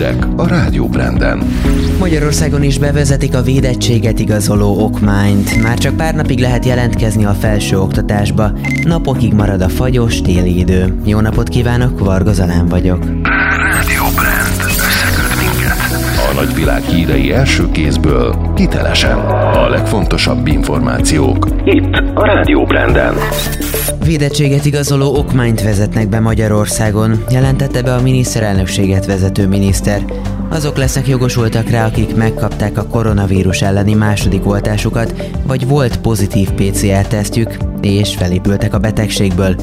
hírek a Rádió Branden. Magyarországon is bevezetik a védettséget igazoló okmányt. Már csak pár napig lehet jelentkezni a felső oktatásba. Napokig marad a fagyos téli idő. Jó napot kívánok, Varga Zalán vagyok. Rádió Brand. Összeköt minket. A nagyvilág hírei első kézből, hitelesen. A legfontosabb információk. Itt a Rádió Branden. Védettséget igazoló okmányt vezetnek be Magyarországon, jelentette be a miniszterelnökséget vezető miniszter. Azok lesznek jogosultak rá, akik megkapták a koronavírus elleni második oltásukat, vagy volt pozitív PCR-tesztjük, és felépültek a betegségből.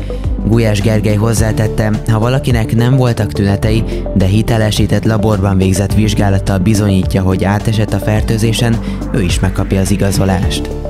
Gulyás Gergely hozzátette, ha valakinek nem voltak tünetei, de hitelesített laborban végzett vizsgálattal bizonyítja, hogy átesett a fertőzésen, ő is megkapja az igazolást.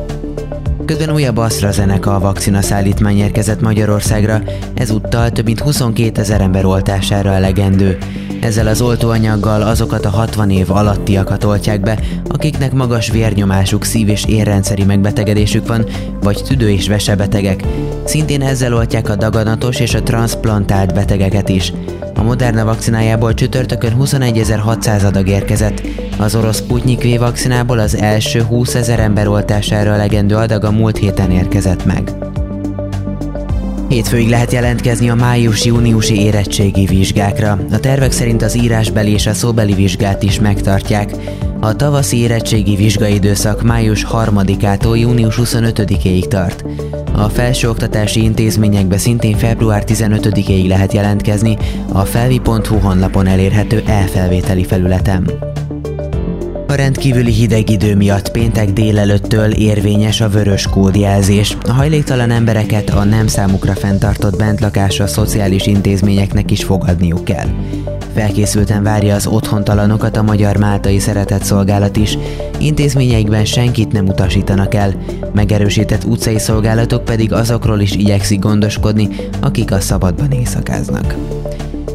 Közben újabb AstraZeneca a vakcina szállítmány érkezett Magyarországra, ezúttal több mint 22 ezer ember oltására elegendő. Ezzel az oltóanyaggal azokat a 60 év alattiakat oltják be, akiknek magas vérnyomásuk, szív- és érrendszeri megbetegedésük van, vagy tüdő- és vesebetegek. Szintén ezzel oltják a daganatos és a transplantált betegeket is. A Moderna vakcinájából csütörtökön 21.600 adag érkezett. Az orosz Sputnik V vakcinából az első 20 ezer ember oltására elegendő adag a múlt héten érkezett meg. Hétfőig lehet jelentkezni a május-júniusi érettségi vizsgákra. A tervek szerint az írásbeli és a szóbeli vizsgát is megtartják. A tavaszi érettségi vizsgai időszak május 3-ától június 25-ig tart. A felsőoktatási intézményekbe szintén február 15-ig lehet jelentkezni a felvi.hu honlapon elérhető elfelvételi felületen. Rendkívüli hideg idő miatt péntek délelőttől érvényes a vörös kódjelzés. A hajléktalan embereket a nem számukra fenntartott bentlakásra szociális intézményeknek is fogadniuk kell. Felkészülten várja az otthontalanokat a Magyar Máltai Szeretett Szolgálat is, intézményeikben senkit nem utasítanak el, megerősített utcai szolgálatok pedig azokról is igyekszik gondoskodni, akik a szabadban éjszakáznak.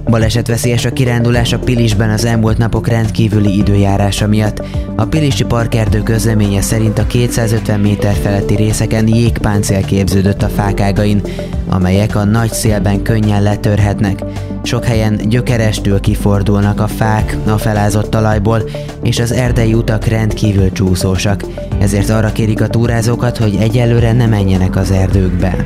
Balesetveszélyes a kirándulás a Pilisben az elmúlt napok rendkívüli időjárása miatt. A Pilisi Parkerdő közleménye szerint a 250 méter feletti részeken jégpáncél képződött a fákágain, amelyek a nagy szélben könnyen letörhetnek. Sok helyen gyökerestül kifordulnak a fák a felázott talajból, és az erdei utak rendkívül csúszósak, ezért arra kérik a túrázókat, hogy egyelőre ne menjenek az erdőkbe.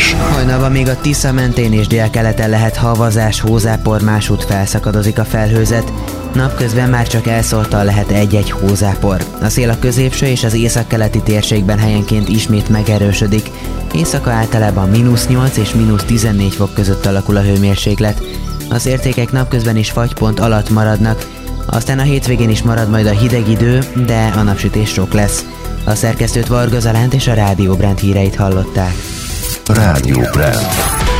Időjárás. Hajnalban még a Tisza mentén és délkeleten lehet havazás, hózápor, másút felszakadozik a felhőzet. Napközben már csak elszóltal lehet egy-egy hózápor. A szél a középső és az északkeleti térségben helyenként ismét megerősödik. Éjszaka általában mínusz 8 és mínusz 14 fok között alakul a hőmérséklet. Az értékek napközben is fagypont alatt maradnak, aztán a hétvégén is marad majd a hideg idő, de a napsütés sok lesz. A szerkesztőt Varga Zalánt és a Rádió Brand híreit hallották. Rádió Brand.